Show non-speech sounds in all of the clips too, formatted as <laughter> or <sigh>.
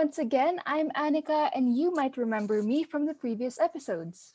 once again, I'm Annika, and you might remember me from the previous episodes.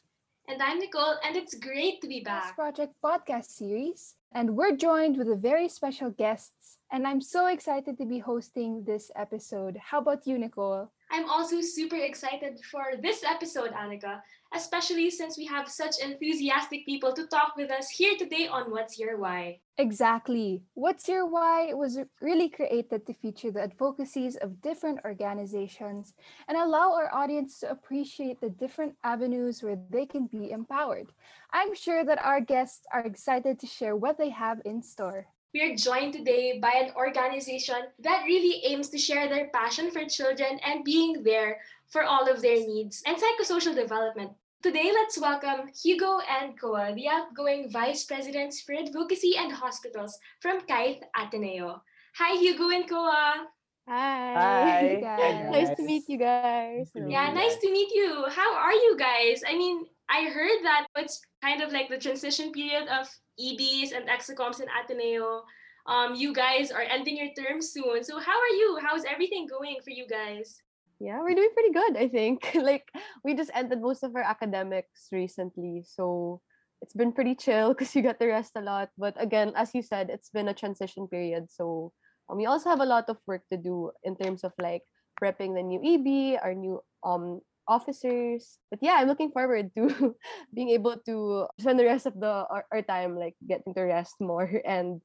And I'm Nicole, and it's great to be This back. Project podcast series, and we're joined with a very special guests, and I'm so excited to be hosting this episode. How about you, Nicole? I'm also super excited for this episode, Annika, especially since we have such enthusiastic people to talk with us here today on What's Your Why. Exactly. What's Your Why was really created to feature the advocacies of different organizations and allow our audience to appreciate the different avenues where they can be empowered. I'm sure that our guests are excited to share what they have in store. We are joined today by an organization that really aims to share their passion for children and being there for all of their needs and psychosocial development. Today, let's welcome Hugo and Koa, the outgoing vice presidents for advocacy and hospitals from Kythe Ateneo. Hi, Hugo and Koa. Hi. Hi, Guys. Nice to meet you guys. Nice to meet Yeah, nice to meet you. How are you guys? I mean, I heard that it's kind of like the transition period of EBs and exacoms in Ateneo. Um, you guys are ending your term soon. So how are you? How's everything going for you guys? Yeah, we're doing pretty good, I think. <laughs> like we just ended most of our academics recently, so it's been pretty chill <laughs> because you got to rest a lot. But again, as you said, it's been a transition period, so um, we also have a lot of work to do in terms of like prepping the new EB, our new um officers. But yeah, I'm looking forward to <laughs> being able to spend the rest of the our, our time like getting to rest more <laughs> and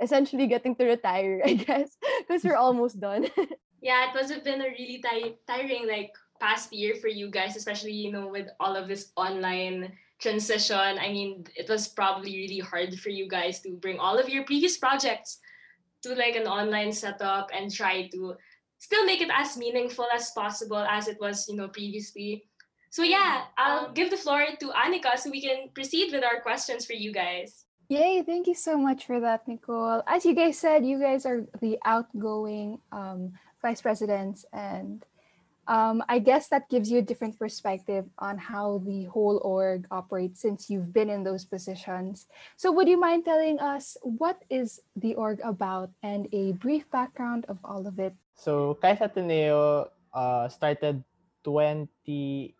essentially getting to retire, <laughs> I guess, because we're almost done. Yeah, it must have been a really ti- tiring like past year for you guys, especially you know with all of this online transition. I mean, it was probably really hard for you guys to bring all of your previous projects to like an online setup and try to still make it as meaningful as possible as it was, you know, previously. So yeah, I'll give the floor to Annika so we can proceed with our questions for you guys. Yay, thank you so much for that, Nicole. As you guys said, you guys are the outgoing um, vice presidents, and um, I guess that gives you a different perspective on how the whole org operates since you've been in those positions. So, would you mind telling us what is the org about and a brief background of all of it? So, Kythe Ateneo uh, started 28,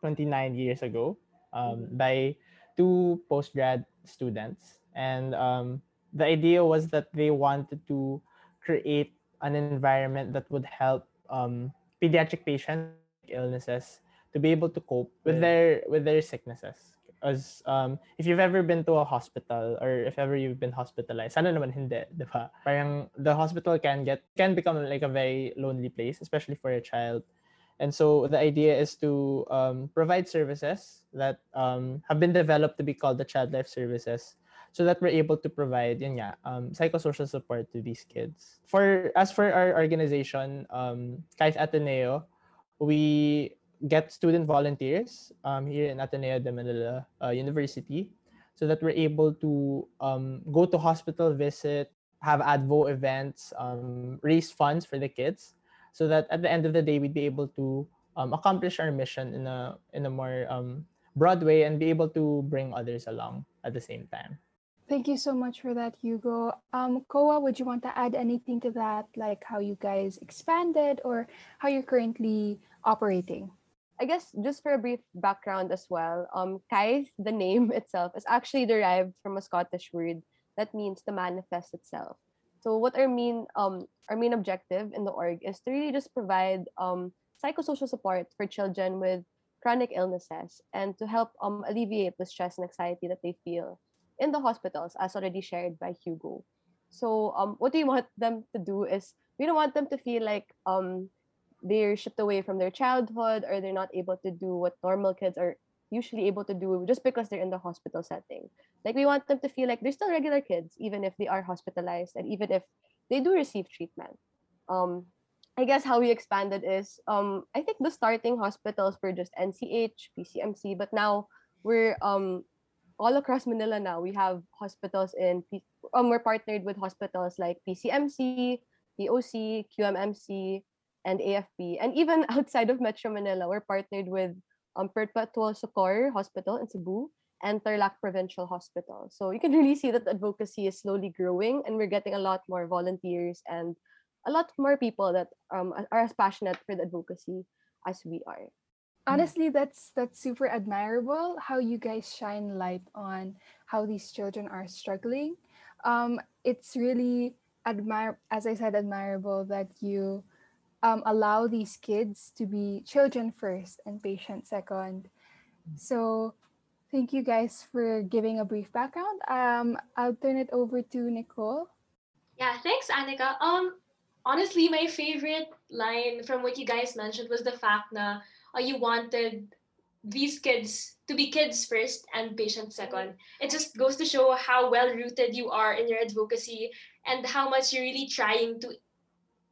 29 years ago um, by two postgrad students. And um, the idea was that they wanted to create an environment that would help um, pediatric patients illnesses to be able to cope with their with their sicknesses. As um, if you've ever been to a hospital or if ever you've been hospitalized, sana naman hindi, di ba? Parang the hospital can get can become like a very lonely place, especially for a child. And so the idea is to um, provide services that um, have been developed to be called the child life services so that we're able to provide yun nga, um, psychosocial support to these kids. For as for our organization, um, Kythe Ateneo, we get student volunteers um, here in Ateneo de Manila uh, University so that we're able to um, go to hospital visit, have advo events, um, raise funds for the kids so that at the end of the day we'd be able to um, accomplish our mission in a in a more um, broad way and be able to bring others along at the same time. Thank you so much for that, Hugo. Um, Koa, would you want to add anything to that, like how you guys expanded or how you're currently operating? I guess just for a brief background as well, um, Kythe, the name <laughs> itself, is actually derived from a Scottish word that means to manifest itself. So what our main um our main objective in the org is to really just provide um psychosocial support for children with chronic illnesses and to help um alleviate the stress and anxiety that they feel in the hospitals, as already shared by Hugo. So um what we want them to do is we don't want them to feel like um they're shipped away from their childhood or they're not able to do what normal kids are usually able to do just because they're in the hospital setting. Like we want them to feel like they're still regular kids, even if they are hospitalized and even if they do receive treatment. Um, I guess how we expanded is um, I think the starting hospitals were just NCH, PCMC, but now we're um, all across Manila now. We have hospitals in um, we're partnered with hospitals like PCMC, POC, QMMC, and AFP. And even <laughs> outside of Metro Manila, we're partnered with um, Perpetual Succour Hospital in Cebu and Tarlac Provincial Hospital. So you can <laughs> really see that the advocacy is slowly growing and we're getting a lot more volunteers and a lot more people that um are as passionate for the advocacy as we are. Honestly, that's that's super admirable how you guys shine light on how these children are struggling. Um, it's really admire as I said, admirable that you um, allow these kids to be children first and patient second. So thank you guys for giving a brief background. Um, I'll turn it over to Nicole. Yeah, thanks, Annika. Um, honestly, my favorite line from what you guys mentioned was the fact that uh, you wanted these kids to be kids first and patient second. It just goes to show how well rooted you are in your advocacy and how much you're really trying to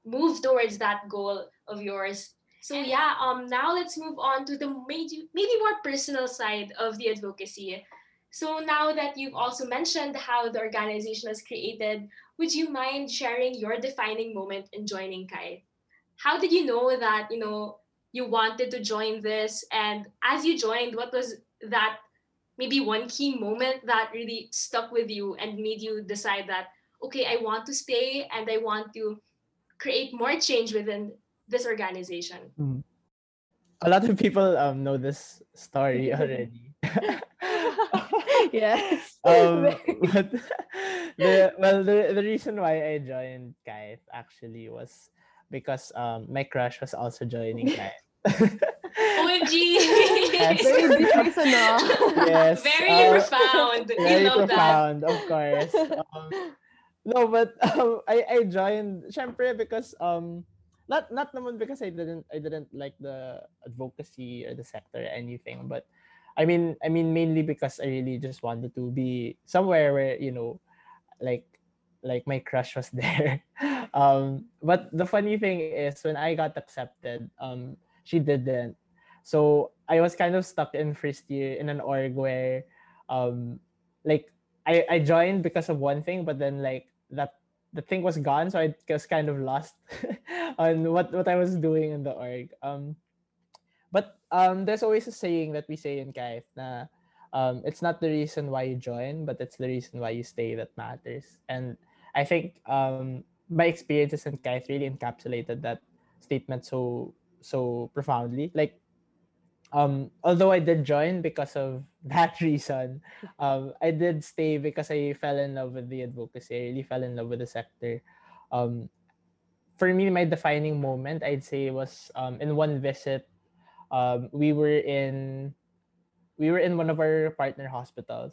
move towards that goal of yours. So yeah, um, now let's move on to the maybe maybe more personal side of the advocacy. So now that you've also mentioned how the organization was created, would you mind sharing your defining moment in joining Kythe? How did you know that you know you wanted to join this, and as you joined, what was that maybe one key moment that really stuck with you and made you decide that okay, I want to stay and I want to create more change within this organization? A lot of people um know this story <laughs> already. <laughs> yes. <laughs> um, but the well, the, the reason why I joined Kythe actually was because um my crush was also joining Kythe. OMG! Very deep reason, yes. Very uh, profound. You very love that. profound, of course. Um, no, but <laughs> um, I I joined syempre because um not not naman because I didn't I didn't like the advocacy or the sector or anything, but I mean I mean mainly because I really just wanted to be somewhere where you know like like my crush was <laughs> there. um but the funny thing is when I got accepted, um she didn't. So I was kind of stuck in first year in an org where um like I, I joined because of one thing, but then like that the thing was gone, so I was kind of lost <laughs> on what what I was doing in the org. Um, but um, there's always a saying that we say in Kythe na um, it's not the reason why you join, but it's the reason why you stay that matters. And I think um, my experiences in Kythe really encapsulated that statement so so profoundly. Like um although I did join because of <laughs> that reason, um I did stay because I fell in love with the advocacy. I really fell in love with the sector. Um for me my defining moment I'd say was um in one visit um we were in we were in one of our partner hospitals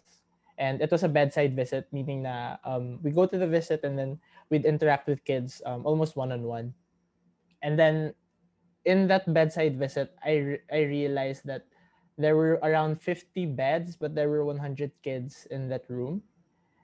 and it was a bedside visit meaning na um we go to the visit and then we'd interact with kids um almost one on one. And then in that bedside visit, I, I realized that there were around 50 beds, but there were 100 kids in that room.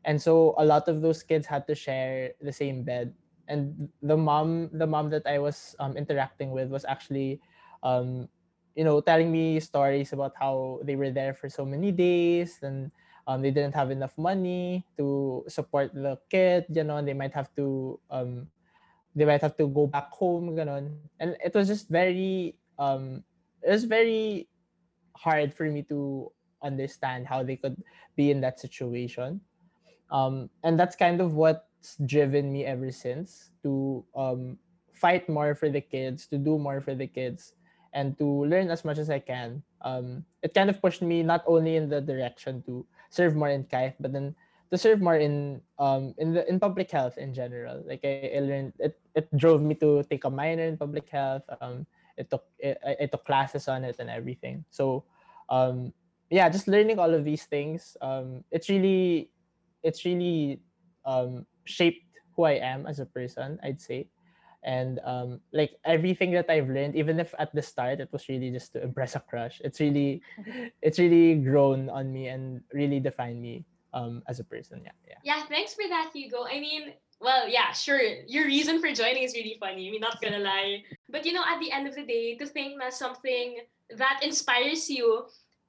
And so a lot of those kids had to share the same bed. And the mom, the mom that I was um, interacting with was actually, um, you know, telling me stories about how they were there for so many days and um, they didn't have enough money to support the kid, you know, and they might have to um, they might have to go back home, ganon. And it was just very, um, it was very hard for me to understand how they could be in that situation. Um, and that's kind of what's driven me ever since to um, fight more for the kids, to do more for the kids, and to learn as much as I can. Um, it kind of pushed me not only in the direction to serve more in Kythe, but then to serve more in um in the in public health in general. Like I, I learned it it drove me to take a minor in public health. Um, it took it, I took classes on it and everything. So, um, yeah, just learning all of these things. Um, it's really it's really um shaped who I am as a person. I'd say. And um, like everything that I've learned, even if at the start it was really just to impress a crush, it's really, <laughs> it's really grown on me and really defined me um as a person. Yeah, yeah. Yeah, thanks for that, Hugo. I mean, well, yeah, sure. Your reason for joining is really funny. I mean, not gonna lie. But you know, at the end of the day, to think that something that inspires you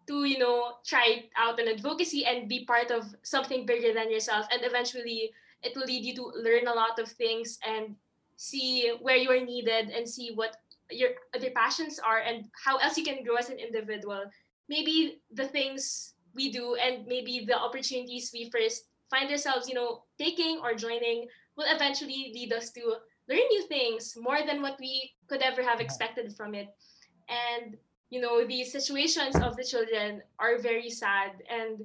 to, you know, try out an advocacy and be part of something bigger than yourself, and eventually it will lead you to learn a lot of things and see where you are needed and see what your other passions are and how else you can grow as an individual. Maybe the things we do and maybe the opportunities we first find ourselves, you know, taking or joining will eventually lead us to learn new things more than what we could ever have expected from it. And you know, the situations of the children are very sad. And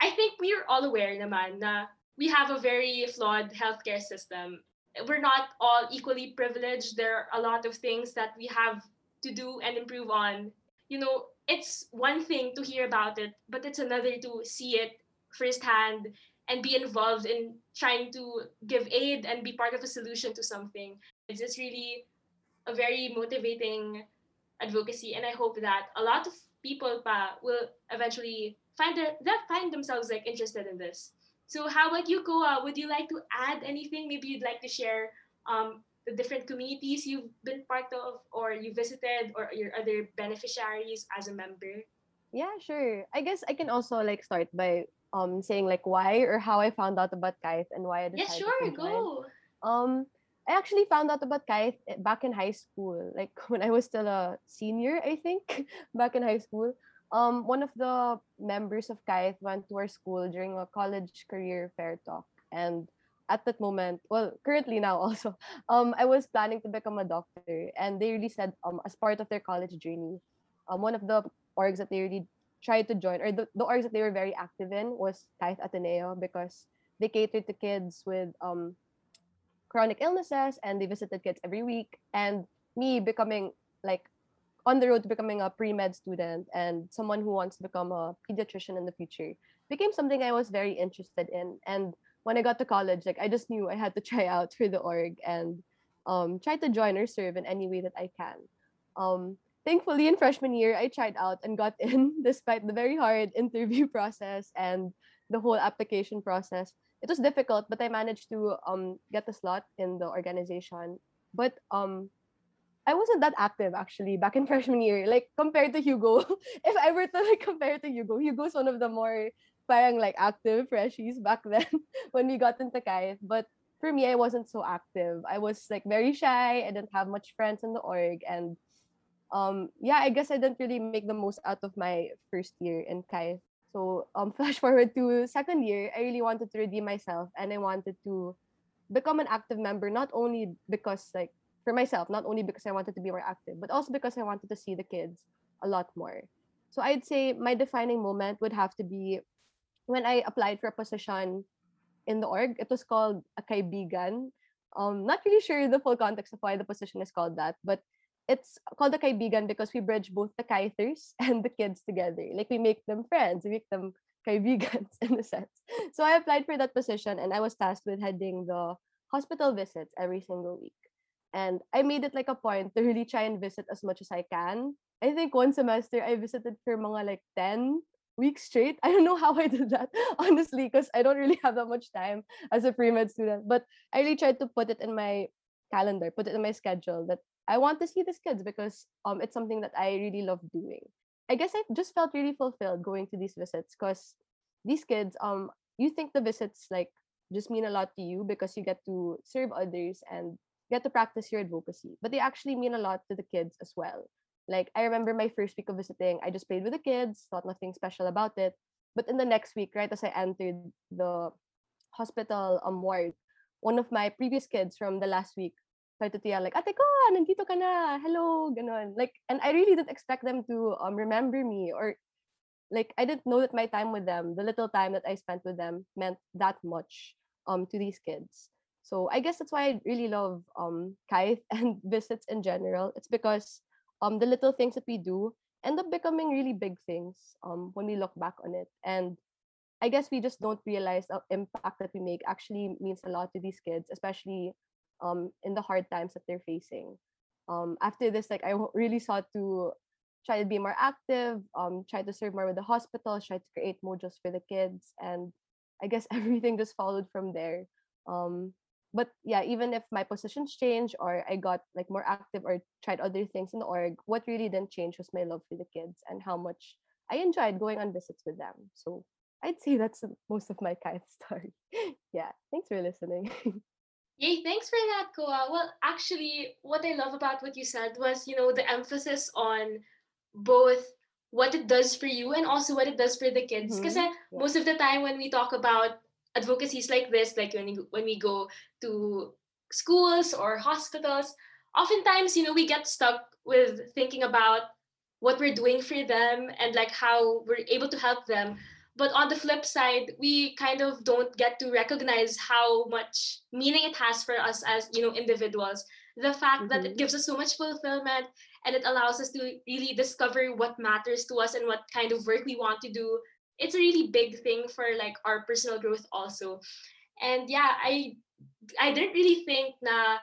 I think we are all aware naman na we have a very flawed healthcare system. We're not all equally privileged. There are a lot of things that we have to do and improve on. You know, it's one thing to hear about it, but it's another to see it firsthand and be involved in trying to give aid and be part of a solution to something. It's just really a very motivating advocacy, and I hope that a lot of people pa will eventually find their that find themselves like interested in this. So how about you, Koa? Would you like to add anything? Maybe you'd like to share um, the different communities you've been part of, or you visited, or your other beneficiaries as a member. Yeah, sure. I guess I can also like start by um saying like why or how I found out about Kythe and why I Yeah, decided sure, to go. Um, I actually found out about Kythe eh, back in high school, like <laughs> when I was still a senior, I think, <laughs> back in high school. Um, one of the members of Kythe went to our school during a college career fair talk, and at that moment, well, currently now <laughs> also, um, I was planning to become a doctor, and they really said, um, as part of their college journey, um, one of the orgs that they really tried to join, or the, the orgs that they were very active in, was Kythe Ateneo because they catered to kids with um chronic illnesses and they visited kids every week and me becoming like on the road to becoming a pre-med student and someone who wants to become a pediatrician in the future became something I was very interested in and when I got to college like I just knew I had to try <laughs> out for the org and um try to join or serve in any way that I can um thankfully in freshman year I tried out and got <laughs> in despite the very hard interview <laughs> process and the whole application process it was difficult, but I managed to um get a slot in the organization. But um I wasn't that active actually back in freshman year. Like compared to Hugo, if I were to like compare to Hugo, Hugo's one of the more parang like active freshies back <laughs> then when we got into Kythe. But for me, I wasn't so active. I was like very shy. I didn't have much friends in the org, and um yeah, I guess I didn't really make the most out of my first year in Kythe. So um, <laughs> flash forward to second year, I really wanted to redeem myself and I wanted to become an active member, not only because like for myself, not only because I wanted to be more active, but also because I wanted to see the kids a lot more. So I'd say my defining moment would have to be when I applied for a position in the org. It was called a kaibigan. Um, not really sure the full context of why the position is called that, but it's called the kaibigan because we bridge both the kaiters <laughs> and the kids together. Like we make them friends, we make them kaibigans <laughs> in a sense. So I applied for that position and I was tasked with heading the hospital visits every single week. And I made it like a point to really try and visit as much as I can. I think one semester I visited for mga like 10 weeks straight. <laughs> I don't know how I did that, <laughs> honestly, because I don't really have that much time as a pre-med student. But I really tried to put it in my calendar, put it in my schedule that I want to see these kids because um it's something that I really love doing. I guess I just felt really fulfilled going to these visits because these kids um you think the visits like just mean a lot to you because you get to serve others and get to practice your advocacy but they actually mean a lot to the kids as well like i remember my first week of visiting i just played with the kids thought nothing special about it but in the next week right as i entered the hospital um ward one of my previous kids from the last week tried to tell like, ate ko, nandito ka na, hello, ganon. Like, and I really didn't expect them to um remember me or like I didn't know that my time with them, the little time that I spent with them meant that much um to these kids. So I guess that's why I really love um Kythe <laughs> and visits in general. It's because um the little things that we do end up becoming really big things um when we look back on it. And I guess we just don't realize the impact that we make actually means a lot to these kids, especially um in the hard times that they're facing. Um after this, like I really sought to try to be more active, um, try to serve more with the hospitals, try to create modules for the kids, and I guess <laughs> everything just followed from there. Um, but yeah, even if my positions changed or I got like more active or tried other things in the org, what really didn't change was my love for the kids and how much I enjoyed going on visits with them. So I'd say that's most of my kind <laughs> story. yeah, thanks for listening. <laughs> Yay, thanks for that, Koa. Well, actually, what I love about what you said was, you know, the emphasis on both what it does for you and also what it does for the kids. Because mm-hmm. yeah. most of the time when we talk about advocacies like this, like when we, when we go to schools or hospitals, oftentimes, you know, we get stuck with thinking about what we're doing for them and like how we're able to help them. But on the flip side, we kind of don't get to recognize how much meaning it has for us as, you know, individuals. The fact mm-hmm. that it mm-hmm. gives us so much fulfillment and it allows us to really discover what matters to us and what kind of work we want to do. It's a really big thing for like our personal growth also. And yeah, I I didn't really think na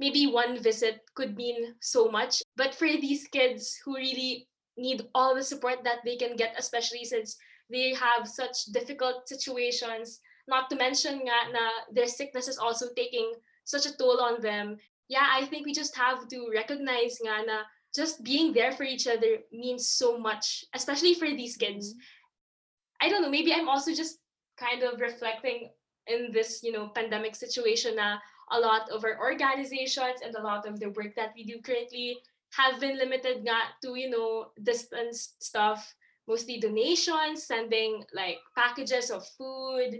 maybe one visit could mean so much. But for these kids who really need all the support that they can get, especially since they have such difficult situations, not to mention na their sickness is also taking such a toll on them. Yeah, I think we just have to recognize na just being there for each other means so much, especially for these kids. Mm-hmm. I don't know, maybe I'm also just kind of reflecting in this, you know, pandemic situation na a lot of our organizations and a lot of the work that we do currently have been limited not to, you know, distance stuff, mostly donations, sending like packages of food.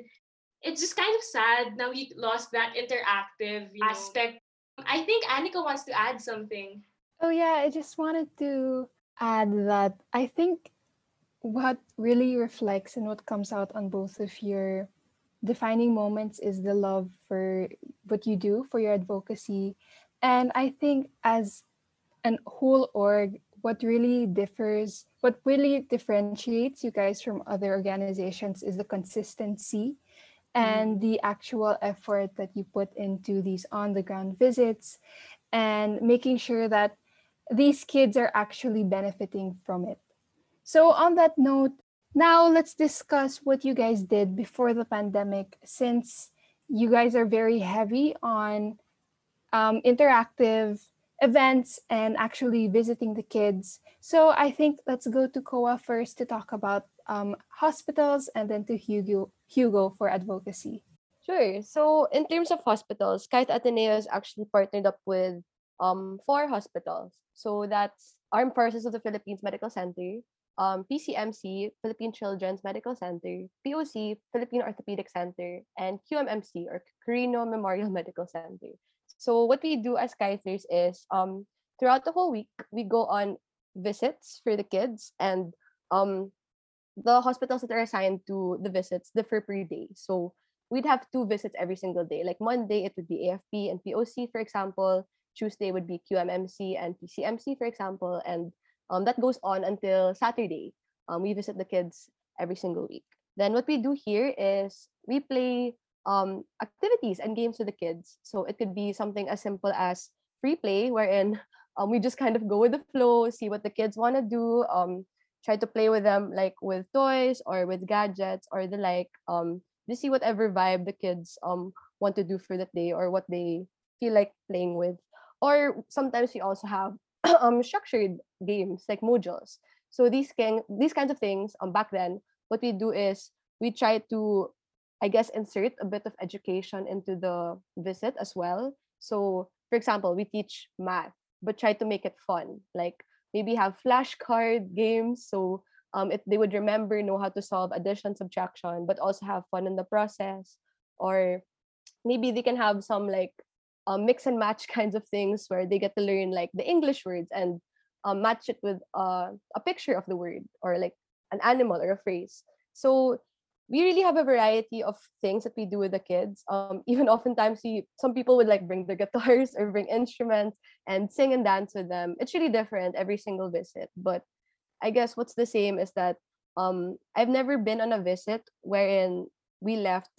It's just kind of sad now we lost that interactive you know, aspect. I think Annika wants to add something. Oh yeah, I just wanted to add that I think what really reflects and what comes out on both of your defining moments is the love for what you do for your advocacy. And I think as an whole org, what really differs, what really differentiates you guys from other organizations is the consistency and mm-hmm. the actual effort that you put into these on the ground visits and making sure that these kids are actually benefiting from it. So, on that note, now let's discuss what you guys did before the pandemic since you guys are very heavy on um, interactive events and actually visiting the kids. So I think let's go to Koa first to talk about um, hospitals and then to Hugo, Hugo for advocacy. Sure. So in terms of hospitals, Kythe Ateneo actually partnered up with um, four hospitals. So that's Armed Forces of the Philippines Medical Center, um, PCMC, Philippine Children's Medical Center, POC, Philippine Orthopedic Center, and QMMC, or Quirino Memorial <laughs> Medical Center. So what we do as Kaithers is um, throughout the whole week, we go on visits for the kids, and um, the hospitals that are assigned to the visits differ per day. So we'd have two visits every single day. Like Monday, it would be AFP and POC, for example. Tuesday would be QMMC and PCMC, for example, and um, that goes on until Saturday. Um, we visit the kids every single week. Then what we do here is we play um, activities and games with the kids. So it could be something as simple as free play, wherein <laughs> um, we just kind of go with the flow, see what the kids want to do, um, try to play with them like with toys or with gadgets or the like. Um, just see whatever vibe the kids um want to do for that day or what they feel like playing with. Or sometimes we also have <coughs> um, structured games like modules. So these can these kinds of things um back then, what we do is we try to, I guess, insert a bit of education into the visit as well. So for example, we teach math, but try to make it fun. Like maybe have flashcard games so um if they would remember know how to solve addition subtraction but also have fun in the process or maybe they can have some like um, mix and match <laughs> kinds of things where they get to learn like the English words and um, match it with uh, a picture of the word or like an animal or a phrase. So we really have a variety of things that we do with the kids. Um, <laughs> even oftentimes, we some people would like bring their <laughs> guitars or bring instruments and sing and dance with them. It's really different every single visit. But I guess what's the same is that um, I've never been on a visit wherein we left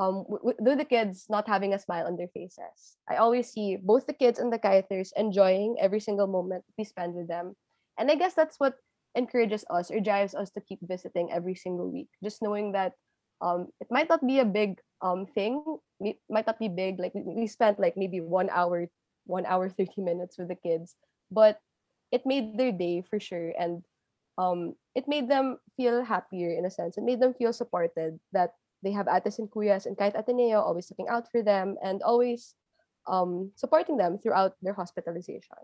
um, with the kids not having a smile on their faces. I always see both the kids and the kiters enjoying every single moment we spend with them. And I guess that's what encourages us or drives us to keep visiting every single week. Just knowing that um, it might not be a big um, thing, it might not be big. Like we, we spent like maybe one hour, one hour, <laughs> 30 minutes with the kids, but it made their day for sure. And um, it made them feel happier in a sense. It made them feel supported that they have ates and kuyas and Kythe Ateneo always looking out for them and always um, supporting them throughout their hospitalization.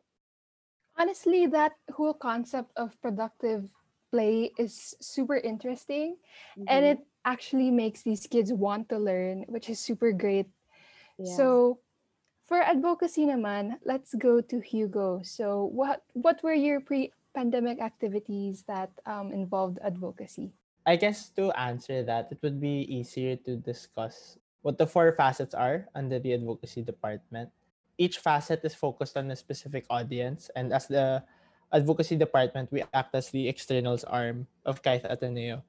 Honestly, that whole concept of productive play is super interesting mm-hmm. and it actually makes these kids want to learn, which is super great. Yeah. So For advocacy naman, let's go to Hugo. So what what were your pre-pandemic activities that um, involved advocacy? I guess to answer that, it would be easier to discuss what the four facets are under the advocacy department. Each facet is focused on a specific audience, and as the advocacy department, we act as the externals arm of Kythe Ateneo.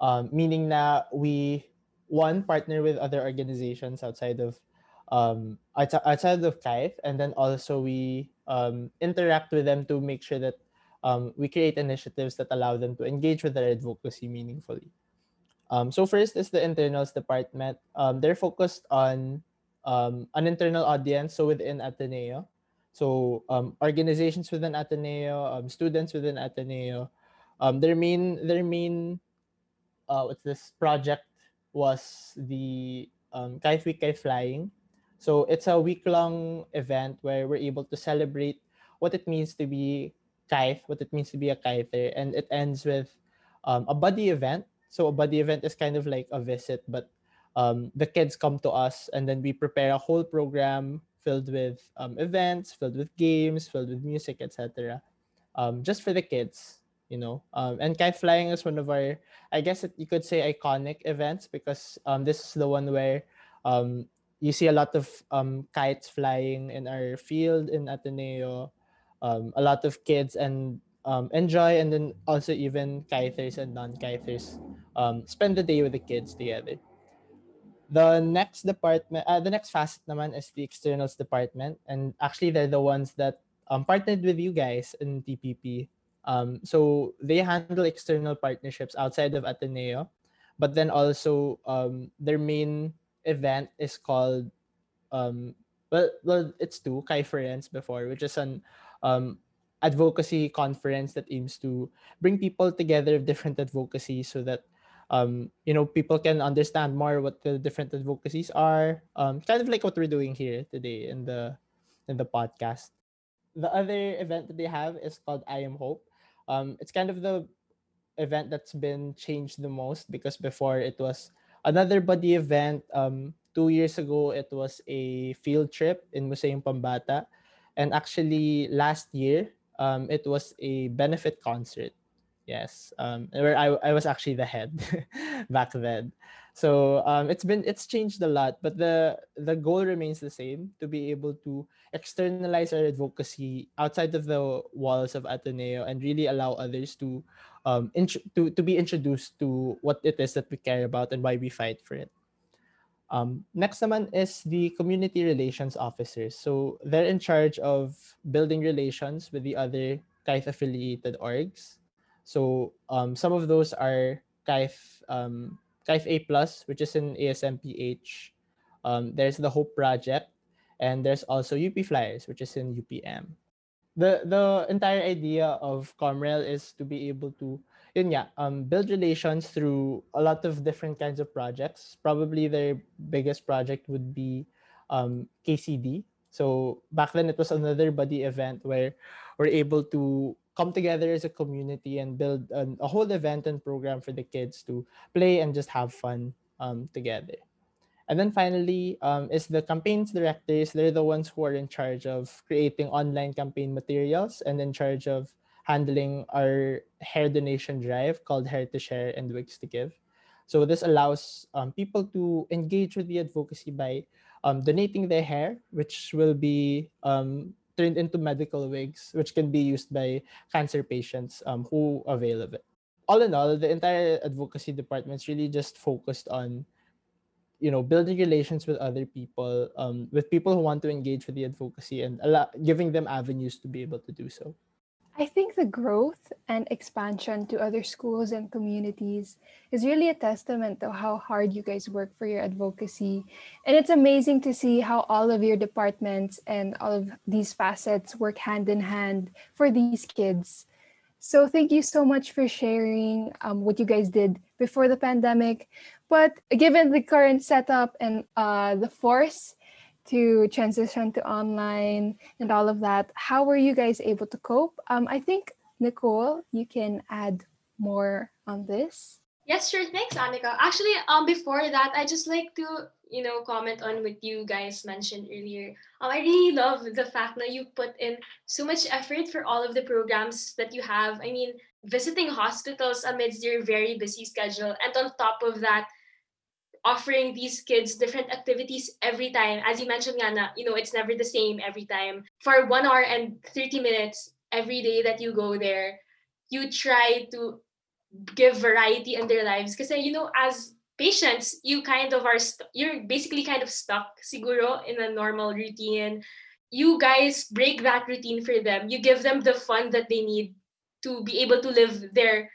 Um, meaning that we one partner with other organizations outside of um, outside, of Kythe, and then also we um, interact with them to make sure that um, we create initiatives that allow them to engage with their advocacy meaningfully. Um, so first is the internals department. Um, they're focused on um, an internal audience, so within Ateneo. So um, organizations within Ateneo, um, students within Ateneo. Um, their main their main uh, what's this project was the um, Week Flying. So it's a week long event where we're able to celebrate what it means to be Kythe, what it means to be a Kaither, and it ends with um, a buddy event. So a buddy event is kind of like a visit, but um, the kids come to us, and then we prepare a whole program filled with um, events, filled with games, filled with music, etc. Um, just for the kids, you know. Um, and kite flying is one of our, I guess it, you could say, iconic events because um, this is the one where you see a lot of kites flying in our field in Ateneo um, a lot of kids and um, enjoy and then also even kiters and non-kiters um, spend the day with the kids together. The next department, uh, the next facet naman is the externals department. And actually they're the ones that um, partnered with you guys in TPP. Um, so they handle external partnerships outside of Ateneo. But then also um, their main event is called, um, well, well, it's two, Kai Friends before, which is an um, advocacy conference that aims to bring people together of different advocacies so that um, you know people can understand more what the different advocacies are um, kind of like what we're doing here today in the in the podcast. The other event that they have is called i am hope. Um, it's kind of the event that's been changed the most because before it was another buddy event. Um, two years ago it was a field trip in Museo Pambata and actually, last year, um, it was a benefit concert. Yes, um, where I, I was actually the head <laughs> back then. So um, it's been it's changed a lot, but the the goal remains the same: to be able to externalize our advocacy outside of the walls of Ateneo and really allow others to um, int- to to be introduced to what it is that we care about and why we fight for it. Um, next naman is the community relations officers. So they're in charge of building relations with the other Kythe affiliated orgs. So um, some of those are Kythe, um, Kythe A+, plus, which is in ASMPH. Um, there's the Hope Project, and there's also UP Flyers, which is in UPM. The, the entire idea of Comrel is to be able to yun nga, um, build relations through a lot of different kinds of projects. Probably their biggest project would be um, KCD. So back then it was another buddy event where we're able to come together as a community and build an, a whole event and program for the kids to play and just have fun um, together. And then finally um, is the campaigns directors. They're the ones who are in charge of creating online campaign materials and in charge of handling our hair donation drive called Hair to Share and Wigs to Give. So this allows um, people to engage with the advocacy by um, donating their hair, which will be um, turned into medical wigs, which can be used by cancer patients um, who avail of it. All in all, the entire advocacy department is really just focused on, you know, building relations with other people, um, with people who want to engage with the advocacy and allow, giving them avenues to be able to do so. I think the growth and expansion to other schools and communities is really a testament to how hard you guys work for your advocacy. And it's amazing to see how all of your departments and all of these facets work hand in hand for these kids. So, thank you so much for sharing um, what you guys did before the pandemic. But given the current setup and uh, the force to transition to online and all of that. How were you guys able to cope? Um, I think Nicole, you can add more on this. Yes, sure. Thanks, Annika. Actually, um, before that, I just like to, you know, comment on what you guys mentioned earlier. Um, I really love the fact that you put in so much effort for all of the programs that you have. I mean, visiting hospitals amidst your very busy schedule, and on top of that, offering these kids different activities every time. As you mentioned, Yana, you know, it's never the same every time. For one hour and 30 minutes every day that you go there, you try to give variety in their lives because you know as patients you kind of are st- you're basically kind of stuck siguro in a normal routine you guys break that routine for them you give them the fun that they need to be able to live their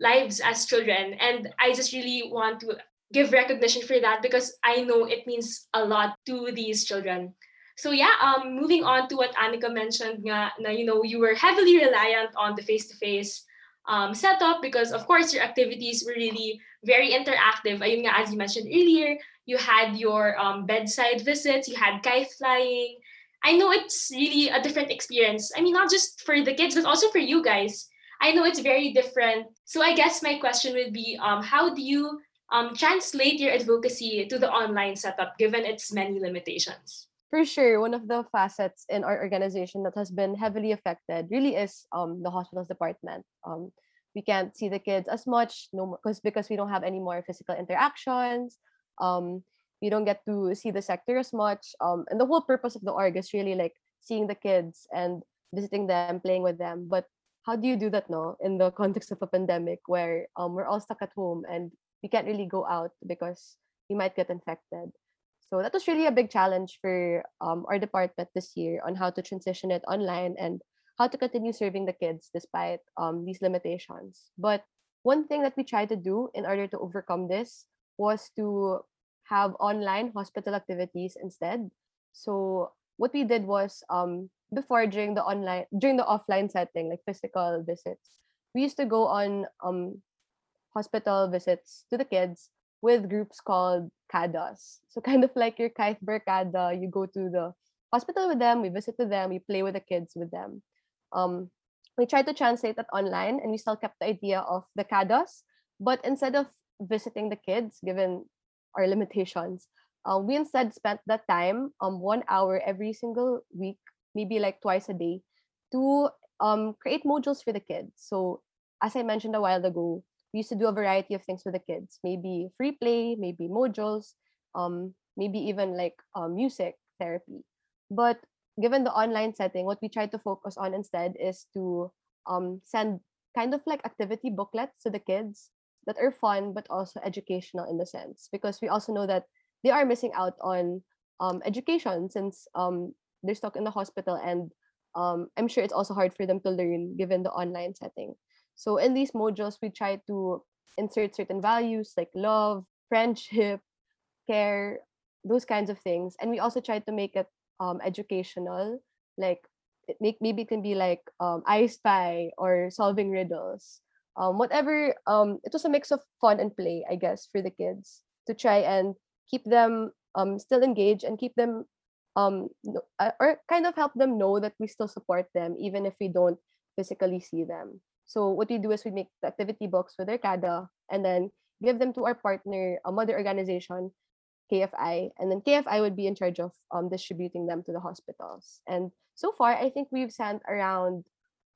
lives as children and i just really want to give recognition for that because i know it means a lot to these children so yeah um moving on to what Annika mentioned nga, na you know you were heavily reliant on the face to face um, setup because of course your activities were really very interactive. Ayun nga, as you mentioned earlier, you had your um, bedside visits, you had kite flying. I know it's really a different experience. I mean, not just for the kids, but also for you guys. I know it's very different. So I guess my question would be, um, how do you um, translate your advocacy to the online setup given its many limitations? for sure one of the facets in our organization that has been heavily affected really is um, the hospitals department. Um, we can't see the kids as much no because because we don't have any more physical interactions. Um, we don't get to see the sector as much. Um, and the whole purpose of the org is really like seeing the kids and visiting them playing with them. But how do you do that no in the context of a pandemic where um, we're all stuck at home and we can't really go out because we might get infected so that was really a big challenge for um, our department this year on how to transition it online and how to continue serving the kids despite um, these limitations. But one thing that we tried to do in order to overcome this was to have online hospital activities instead. So what we did was um, before during the online during the offline setting like physical visits, we used to go on um, hospital visits to the kids with groups called CADAs. So <laughs> kind of like your Kythe Berkada, you go to the hospital with them, we visit with them, we play with the kids with them. Um, we tried to translate that online and we still kept the idea of the CADAs, but instead of visiting the kids, given our <laughs> limitations, um, we instead spent that time, um, one hour every single week, maybe like twice a day, to um, create modules for the kids. So as I mentioned a while ago, we used to do a variety of things with the kids maybe free play maybe modules um maybe even like um, music therapy. But given the online setting what we try to focus on instead is to um send kind of like activity booklets to the kids that are fun but also educational in the sense. Because we also know that they are missing out on um, education since um, they're stuck in the hospital and um, i'm sure it's also hard for them to learn given the online setting so in these modules, we try to insert certain values like love, friendship, care, those kinds of things. And we also try to make it um, educational, like it make maybe it can be like um, I spy or solving riddles. Um, whatever. Um, it was a mix of fun and play, I guess, for the kids to try and keep them um, still engaged and keep them um, uh, or kind of help them know that we still support them even if we don't physically see them. So what we do is we make the activity books with their CADA and then give them to our partner, a mother organization, KFI, and then KFI would be in charge of um, distributing them to the hospitals. And so far, I think we've sent around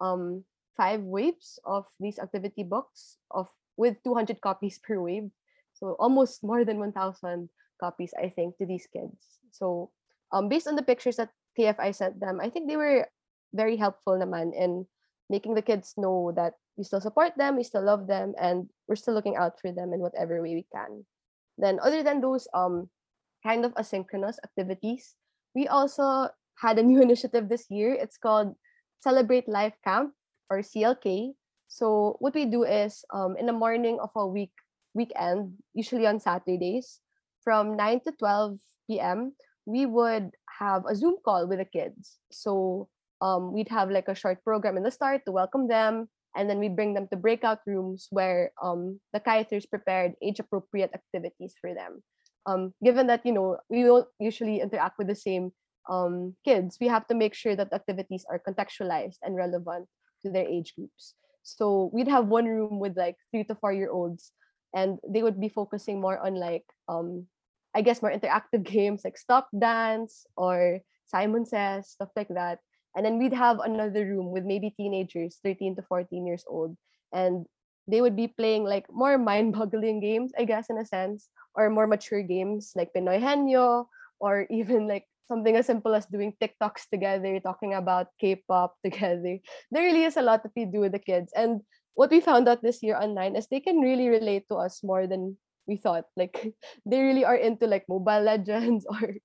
um, five waves of these activity books of with 200 copies per wave. So almost more than 1,000 copies, I think, to these kids. So um, based on the pictures that KFI sent them, I think they were very helpful naman in making the kids know that we still support them, we still love them, and we're still looking out for them in whatever way we can. Then, other than those um kind of asynchronous activities, we also had a <laughs> new initiative this year. It's called Celebrate Life Camp or CLK. So what we do is um, in the morning of a week weekend, usually on Saturdays, from 9 to 12 p.m., we would have a Zoom call with the kids. So um, we'd have like a short program in the start to welcome them, and then we bring them to breakout rooms where um, the Kaithers prepared age-appropriate activities for them. Um, given that you know we don't usually interact with the same um, kids, we have to make sure that activities are contextualized and relevant to their age groups. So we'd have one room with like three to four year olds and they would be focusing more on like um I guess more interactive <laughs> games like Stop Dance or Simon Says, stuff like that. And then we'd have another room with maybe teenagers, 13 to 14 years old. And they would be playing like more <laughs> mind-boggling games, I guess, in a sense, or more mature games like Pinoy Henyo, or <laughs> even like something as simple as doing TikToks together, talking about K-pop <laughs> together. There really is a lot that we do with the kids. And what we found out this year online is they can really relate to us more than we thought. Like they really are into like Mobile Legends or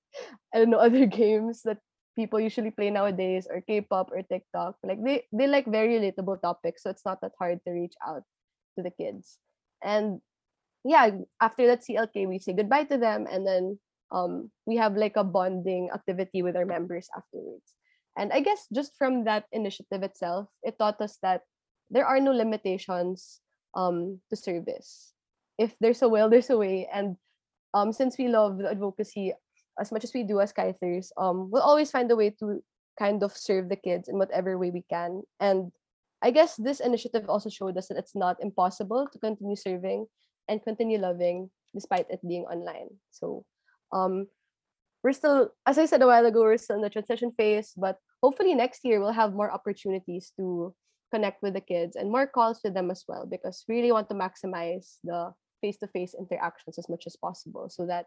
I don't know other games that people usually play nowadays or K-pop or TikTok. Like they they like very relatable topics, so it's not that hard to reach out to the kids. And yeah, after that CLK, we say goodbye to them, and then um, we have like a bonding activity with our members afterwards. And I guess just from that initiative itself, it taught us that there are no limitations um, to service. If there's a will, there's a way. And um, since we love the advocacy as much as we do as Kythers, um, we'll always find a way to kind of serve the kids in whatever way we can. And I guess this initiative also showed us that it's not impossible to continue serving and continue loving despite it being online. So um, we're still, as I said a while ago, we're still in the transition phase, but hopefully next year we'll have more opportunities to connect with the kids and more calls with them as well because we really want to maximize the face-to-face interactions as much as possible so that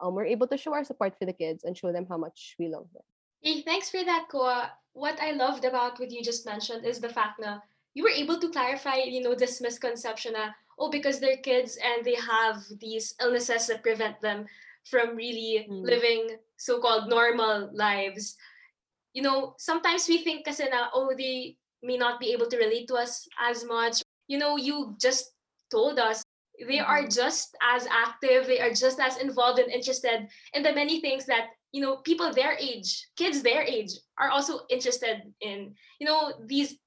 um, we're able to show our support for the kids and show them how much we love them. Hey, thanks for that, Koa. What I loved about what you just mentioned is the fact that you were able to clarify, you know, this misconception that, oh, because they're kids and they have these illnesses that prevent them from really mm. living so-called normal lives. You know, sometimes we think kasi na, oh, they may not be able to relate to us as much. You know, you just told us they mm-hmm. are just as active, they are just as involved and interested in the many things that you know people their age kids their age are also interested in. You know these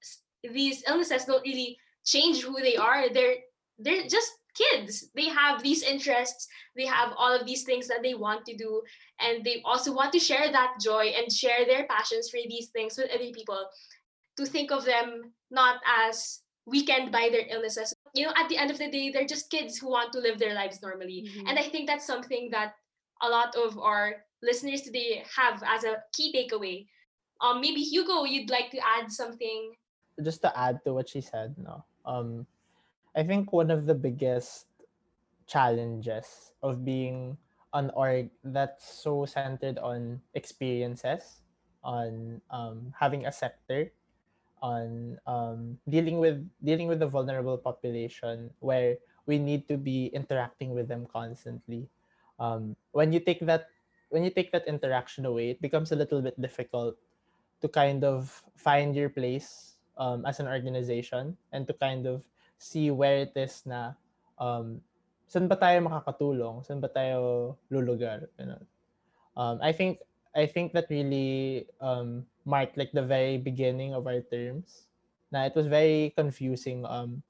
these illnesses don't really change who they are. They're they're just kids. They have these interests. They have all of these things that they want to do. And they also want to share that joy and share their passions for these things with other people. To think of them not as weakened by their illnesses you know at the end of the day they're just kids who want to live their lives normally. Mm-hmm. and i think that's something that a lot of our listeners today have as a key takeaway. Um maybe hugo you'd like to add something. Just to add to what she said no. Um i think one of the biggest challenges of being an org that's so centered on experiences on um, having a sector on um, dealing with dealing with the vulnerable population where we need to be interacting with them constantly. Um, when you take that when you take that interaction away, it becomes a little bit difficult to kind of find your place um, as an organization and to kind of see where it is na um, saan ba tayo makakatulong, saan ba tayo lulugar. You know? um, I think I think that really um, marked like the very beginning of our terms. Na it was very confusing. Um,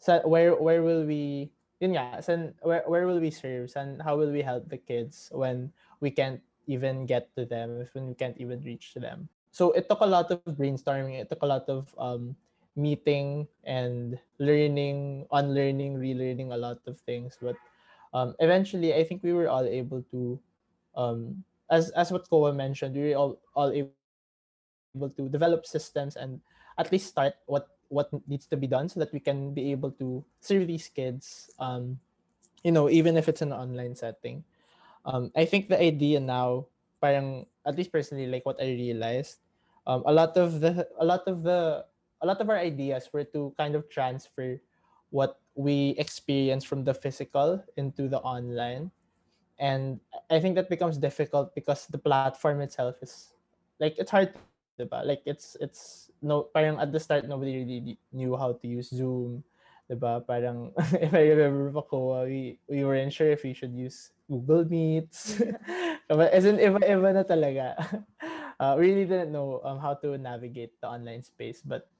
sa where where will we? Yun nga, san, where where will we serve? and how will we help the kids when we can't even get to them? When we can't even reach to them. So it took a lot of brainstorming. It took a lot of um, meeting and learning, unlearning, relearning a lot of things. But um, eventually, I think we were all able to, um, as as what Koa mentioned, we were all all able able to develop systems and at least start what what needs to be done so that we can be able to serve these kids um you know even if it's an online setting. Um i think the idea now parang at least personally like what i realized um a lot of the a lot of the a lot of our ideas were to kind of transfer what we experience from the physical into the online. And i think that becomes difficult because the platform itself is like it's hard diba? Like it's it's no parang at the start nobody really knew how to use Zoom, diba? Parang <laughs> if I remember pa we we weren't sure if we should use Google Meets. <laughs> As in iba iba na talaga. <laughs> Uh, we really didn't know um, how to navigate the online space, but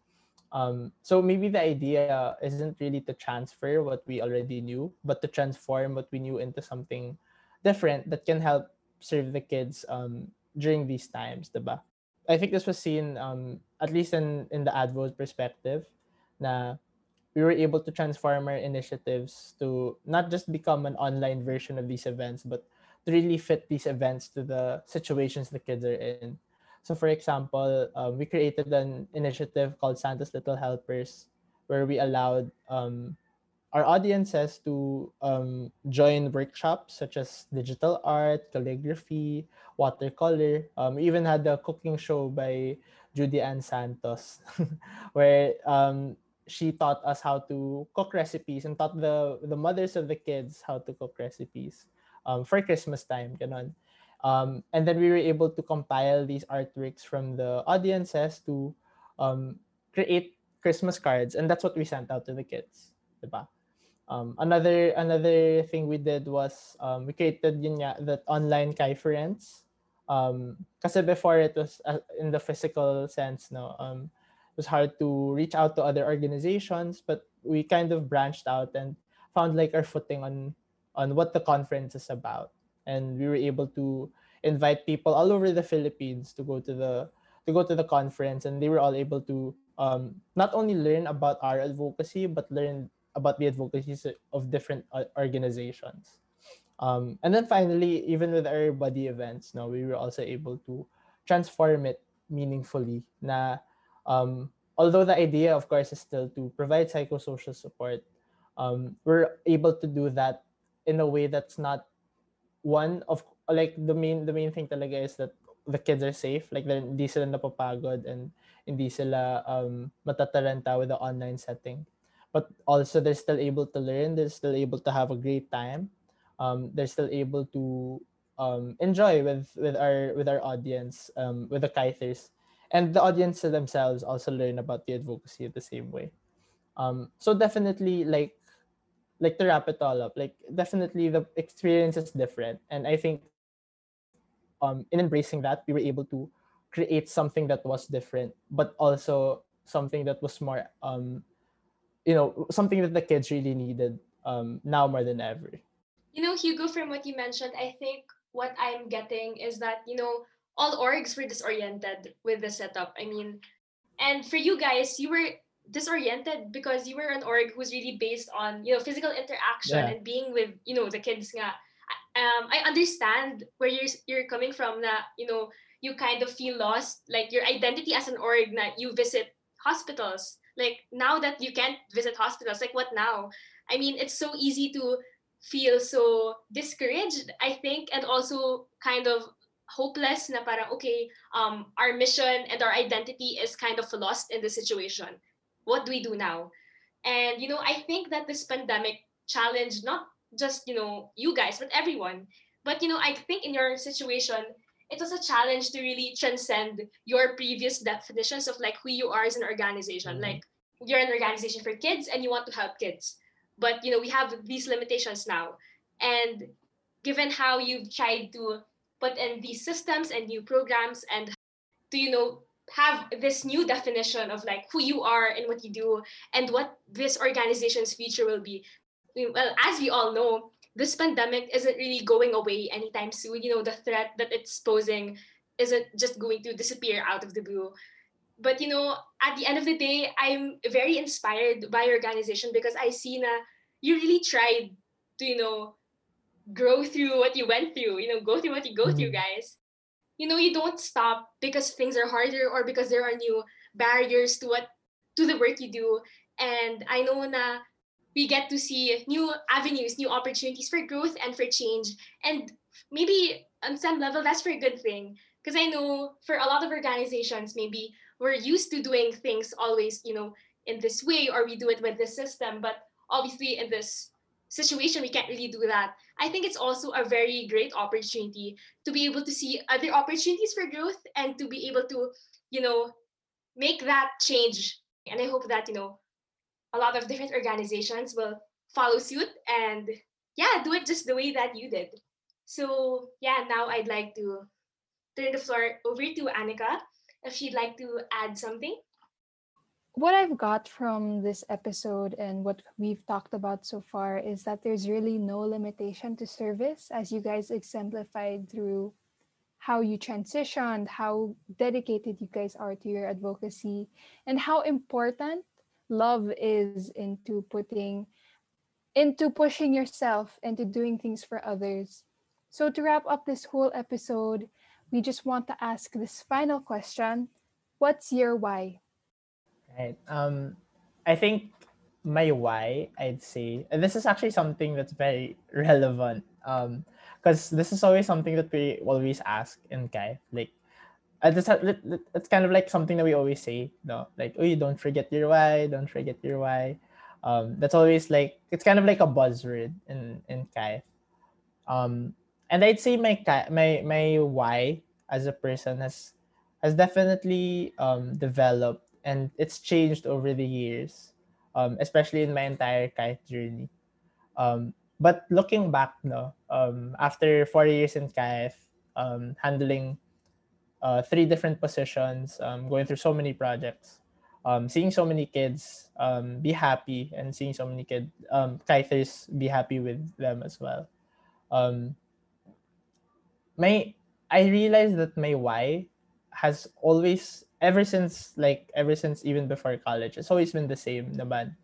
um, so maybe the idea isn't really to transfer what we already knew, but to transform what we knew into something different that can help serve the kids um, during these times, diba? I think this was seen um, at least in in the advo's perspective na we were able to transform our initiatives to not just become an online version of these events, but to really fit these events to the situations the kids are in. So, for example, um, we created an initiative called Santa's Little Helpers, where we allowed um, our audiences to um, join workshops such as digital art, calligraphy, watercolor. Um, we even had a cooking show by Judy Ann Santos, <laughs> where um, she taught us how to cook recipes and taught the the mothers of the kids how to cook recipes um, for Christmas time, ganon. Um, and then we were able to compile these artworks from the audiences to um, create Christmas cards, and that's what we sent out to the kids, diba? Um, another another thing we did was um, we created yun nga, that online Friends. Um, kasi before it was uh, in the physical sense, no, um, it was hard to reach out to other organizations, but we kind of branched out and found like our footing on on what the conference is about. And we were able to invite people all over the Philippines to go to the to go to the conference and they were all able to um, not only learn about our advocacy but learn about the advocacies of different uh, organizations. Um, and then finally, even with our buddy events, no, we were also able to transform it meaningfully. Na um, although the idea, of course, is still to provide psychosocial support, um, we're able to do that in a way that's not one of like the main the main thing talaga is that the kids are safe like they're hindi sila napapagod and hindi sila um matataranta with the online setting but also they're still able to learn they're still able to have a great time. Um they're still able to um enjoy with with our with our audience um with the Kythers. And the audience themselves also learn about the advocacy the same way. Um so definitely like like to wrap it all up, like definitely the experience is different. And I think um in embracing that, we were able to create something that was different, but also something that was more um you know, something that the kids really needed um now more than ever. You know, Hugo, from what you mentioned, I think what I'm getting is that, you know, all orgs were disoriented with the setup. I mean, and for you guys, you were disoriented because you were an org who's really based on you know physical interaction Yeah. and being with you know the kids nga. um I understand where you're you're coming from na you know you kind of feel lost like your identity as an org na you visit hospitals like now that you can't visit hospitals like what now I mean it's so easy to feel so discouraged I think and also kind of hopeless na parang okay um our mission and our identity is kind of lost in the situation what do we do now? And you know, I think that this pandemic challenged not just you know you guys, but everyone. But you know, I think in your situation, it was a challenge to really transcend your previous definitions of like who you are as an organization. Mhm. Like you're an organization for kids and you want to help kids, but you know we have these limitations now. And given how you've tried to put in these systems and new programs and to you know have this new definition of like who you are and what you do and what this organization's future will be. Well, as we all know, this pandemic isn't really going away anytime soon. You know, the threat that it's posing isn't just going to disappear out of the blue. But you know, at the end of the day, I'm very inspired by your organization because I see na you really tried to, you know, grow through what you went through, you know, go through what you go through, Mhm. guys you know you don't stop because things are harder or because there are new barriers to what to the work you do and i know na we get to see new avenues new opportunities for growth and for change. And maybe on some level that's for a good thing. Because i know for a lot of organizations maybe we're used to doing things always you know in this way or we do it with this system. But obviously in this situation we can't really do that. I think it's also a very great opportunity to be able to see other opportunities for growth and to be able to you know make that change. And i hope that you know a lot of different organizations will follow suit and yeah do it just the way that you did. So yeah now i'd like to turn the floor over to annika if she'd like to add something. What I've got from this episode and what we've talked about so far is that there's really no limitation to service, as you guys exemplified through how you transitioned, how dedicated you guys are to your advocacy, and how important love is into putting into pushing yourself into doing things for others. So to wrap up this whole episode, we just want to ask this final question. What's your why? Right. Um, I think my why, I'd say, this is actually something that's very relevant. Um, because this is always something that we always ask in Kythe. Like, uh, this, it's kind of like something that we always say, no, like, oh, you don't forget your why, don't forget your why. Um, that's always like it's kind of like a buzzword in in Kythe. Um, and I'd say my my my why as a person has has definitely um, developed and it's changed over the years, um, especially in my entire Kythe journey. Um, but looking back, no, um, after four years in Kythe, um, handling uh, three different positions, um, going through so many projects, um, seeing so many kids um, be happy and seeing so many kids, um, be happy with them as well. Um, my, I realized that my why has always, ever since, like, ever since even before college, it's always been the same naman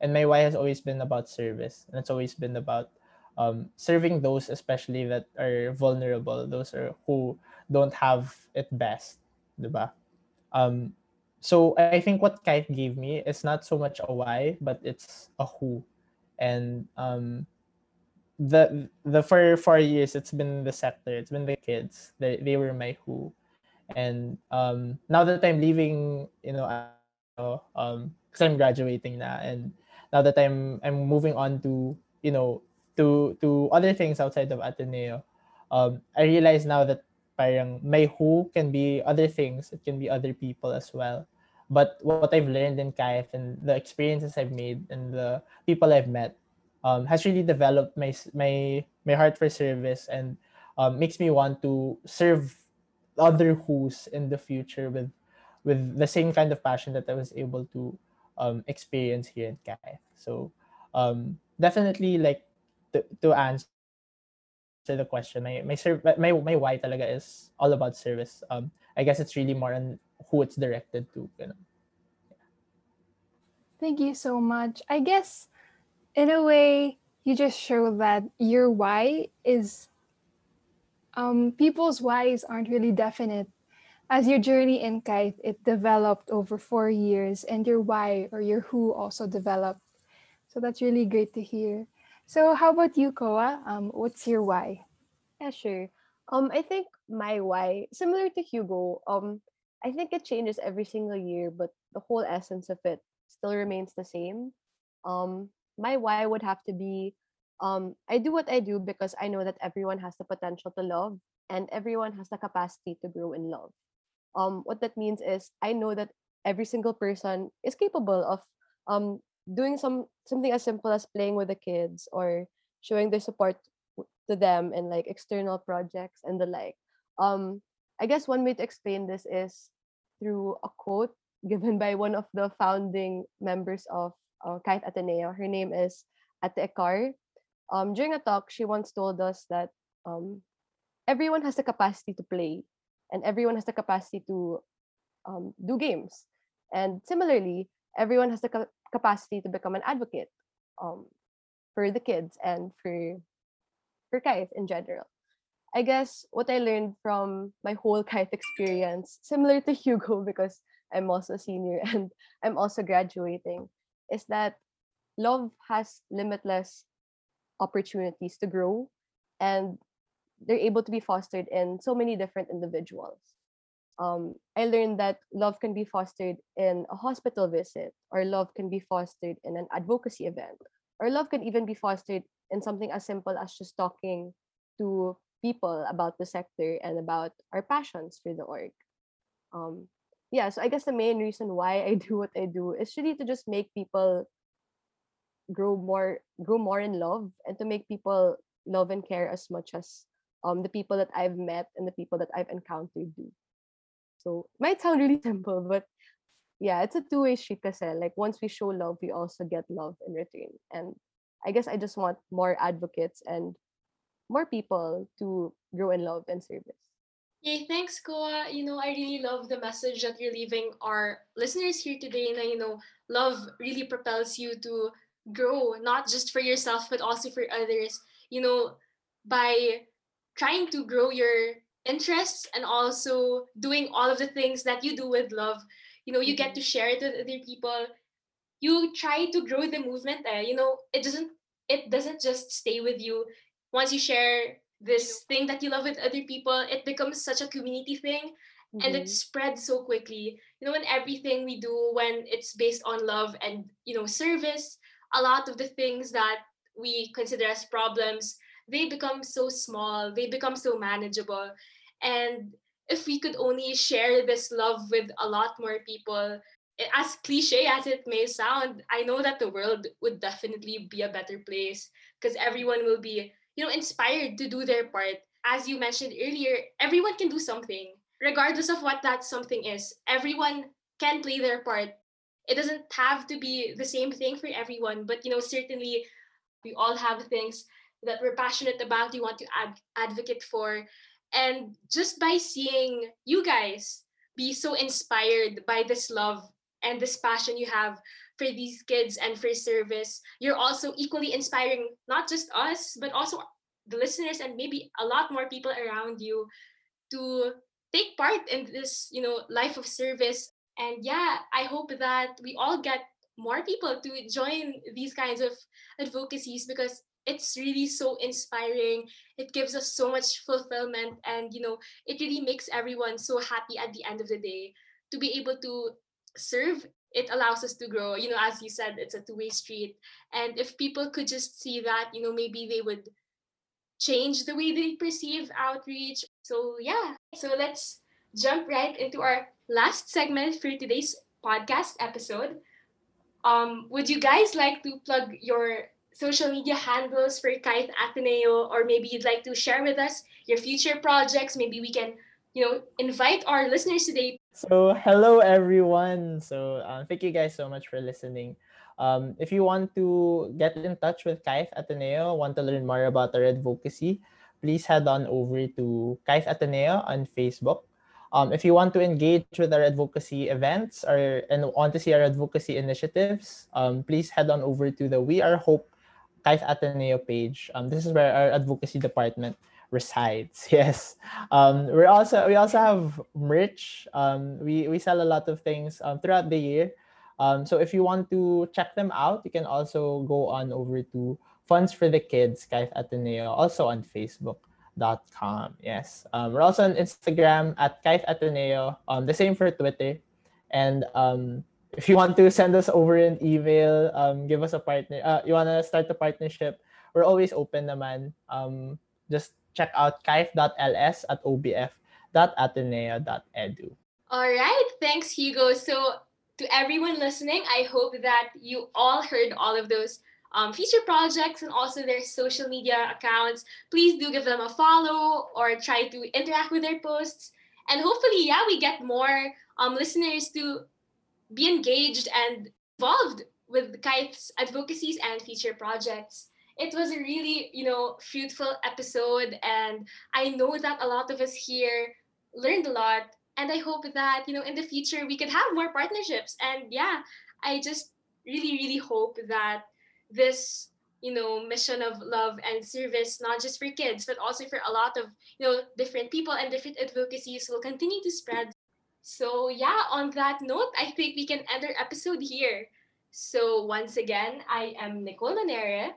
and my why has always been about service and it's always been about um, serving those especially that are vulnerable those are who don't have it best diba? Um, so i think what Kythe gave me is not so much a why but it's a who and um, the the for four years it's been the sector it's been the kids they, they were my who and um, now that i'm leaving you know um because i'm graduating now and now that I'm I'm moving on to you know to to other things outside of Ateneo, um, I realize now that parang my who can be other things. It can be other people as well. But what I've learned in Kythe and the experiences I've made and the people I've met um, has really developed my my my heart for service and um, makes me want to serve other who's in the future with with the same kind of passion that I was able to um, experience here in Kythe. So um, definitely like to, to answer the question, my my, my my why talaga is all about service. Um, I guess it's really more on who it's directed to. You know? Thank you so much. I guess in a way you just show that your why is um people's whys aren't really definite as your journey in Kythe it developed over four years and your why or your who also developed so that's really great to hear so how about you koa? Um, what's your why? Yeah sure. Um i think my why similar to hugo um i think it changes every single year but the whole essence of it still remains the same. Um my why would have to be um i do what i do because i know that everyone has the potential to love and everyone has the capacity to grow in love. Um, what that means is I know that every single person is capable of um, doing some something as simple as playing with the kids or showing their support to them in like external projects and the like. Um, I guess one way to explain this is through a quote <laughs> given by one of the founding members of uh, Kythe Ateneo. Her name is Ate Ekar. Um, during a talk, she once told us that um, everyone has the capacity to play and everyone has the capacity to um, do games. And similarly, everyone has the capacity to become an advocate um, for the kids and for for Kythe in general. I guess what I learned from my whole <laughs> Kythe experience, similar to Hugo <laughs> because I'm also a senior <laughs> and I'm also graduating, is that love has limitless opportunities to grow and they're able to be fostered in so many different individuals. Um, I learned that love can be fostered in a hospital visit, or love can be fostered in an advocacy event, or love can even be fostered in something as simple as just talking to people about the sector and about our passions for the org. Um, yeah, so I guess the main reason why I <laughs> do what I do is really to just make people grow more grow more in love and to make people love and care as much as um, the people that I've met and the people that I've encountered do. So it might sound really <laughs> simple, but yeah, it's a two-way street kasi. Like once we show love, we also get love in return. And I guess I just want more advocates and more people to grow in love and service. Okay, thanks, Koa. You know, I really love the message that you're leaving our listeners here today. And, you know, love really propels you to grow, not just for yourself, but also for others. You know, by trying to grow your interests and also doing all of the things that you do with love, you know, you get to share it with other people. You try to grow the movement. Eh? You know, it doesn't it doesn't just stay with you. Once you share this thing that you love with other people, it becomes such a community thing and it Mhm. spreads so quickly. You know, in everything we do, when it's based on love and, you know, service, a lot of the things that we consider as problems, they become so small, they become so manageable. And if we could only share this love with a lot more people, as cliche as it may sound, I know that the world would definitely be a better place because everyone will be you know inspired to do their part. As you mentioned earlier everyone can do something regardless of what that something is. Everyone can play their part. It doesn't have to be the same thing for everyone but you know certainly we all have things that we're passionate about you want to ad- advocate for. And just by seeing you guys be so inspired by this love and this passion you have for these kids and for service you're also equally inspiring not just us but also the listeners and maybe a lot more people around you to take part in this you know life of service. And yeah i hope that we all get more people to join these kinds of advocacies because it's really so inspiring. It gives us so much fulfillment and you know it really makes everyone so happy at the end of the day. To be able to serve it allows us to grow. You know as you said it's a two-way street. And if people could just see that you know maybe they would change the way they perceive outreach. So yeah. So let's jump right into our last segment for today's podcast episode. Um would you guys like to plug your social media handles for Kythe Ateneo or maybe you'd like to share with us your future projects maybe we can you know invite our listeners today So, hello everyone. So, um, thank you guys so much for listening. Um, if you want to get in touch with Kythe Ateneo, want to learn more about our advocacy, please head on over to Kythe Ateneo on Facebook. Um, if you want to engage with our advocacy events or and want to see our advocacy initiatives, um, please head on over to the We Are Hope Kythe Ateneo page. Um, this is where our advocacy department resides. <laughs> Yes. Um, we're also we also have merch. Um, we we sell a lot of things um, throughout the year. Um, so if you want to check them out, you can also go on over to Funds for the Kids, Kythe Ateneo, also on Facebook.com. Yes. Um, we're also on Instagram at Kythe Ateneo. Um, the same for Twitter. And um, if you want to send us over an email, um, give us a partner. Uh, you want to start a partnership, we're always open naman. Um, just check out kaif.ls at obf.ateneo.edu. All right, thanks, Hugo. So, to everyone listening, I hope that you all heard all of those um, feature projects and also their social media accounts. Please do give them a follow or try to interact with their posts. And hopefully, yeah, we get more um, listeners to be engaged and involved with Kythe's advocacies and feature projects. It was a really, you know, fruitful episode, and I know that a lot of us here learned a lot and i hope that you know in the future we could have more partnerships and yeah i just really really hope that this you know mission of love and service not just for kids but also for a lot of you know different people and different advocacies will continue to spread so yeah on that note i think we can end our episode here so once again i am nicole Lanere.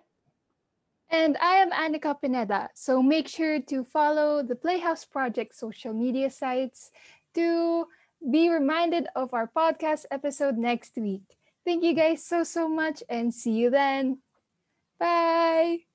And I am Annika Pineda. So make sure to follow the Playhouse Project social media sites to be reminded of our podcast episode next week. Thank you guys so, so much and see you then. Bye.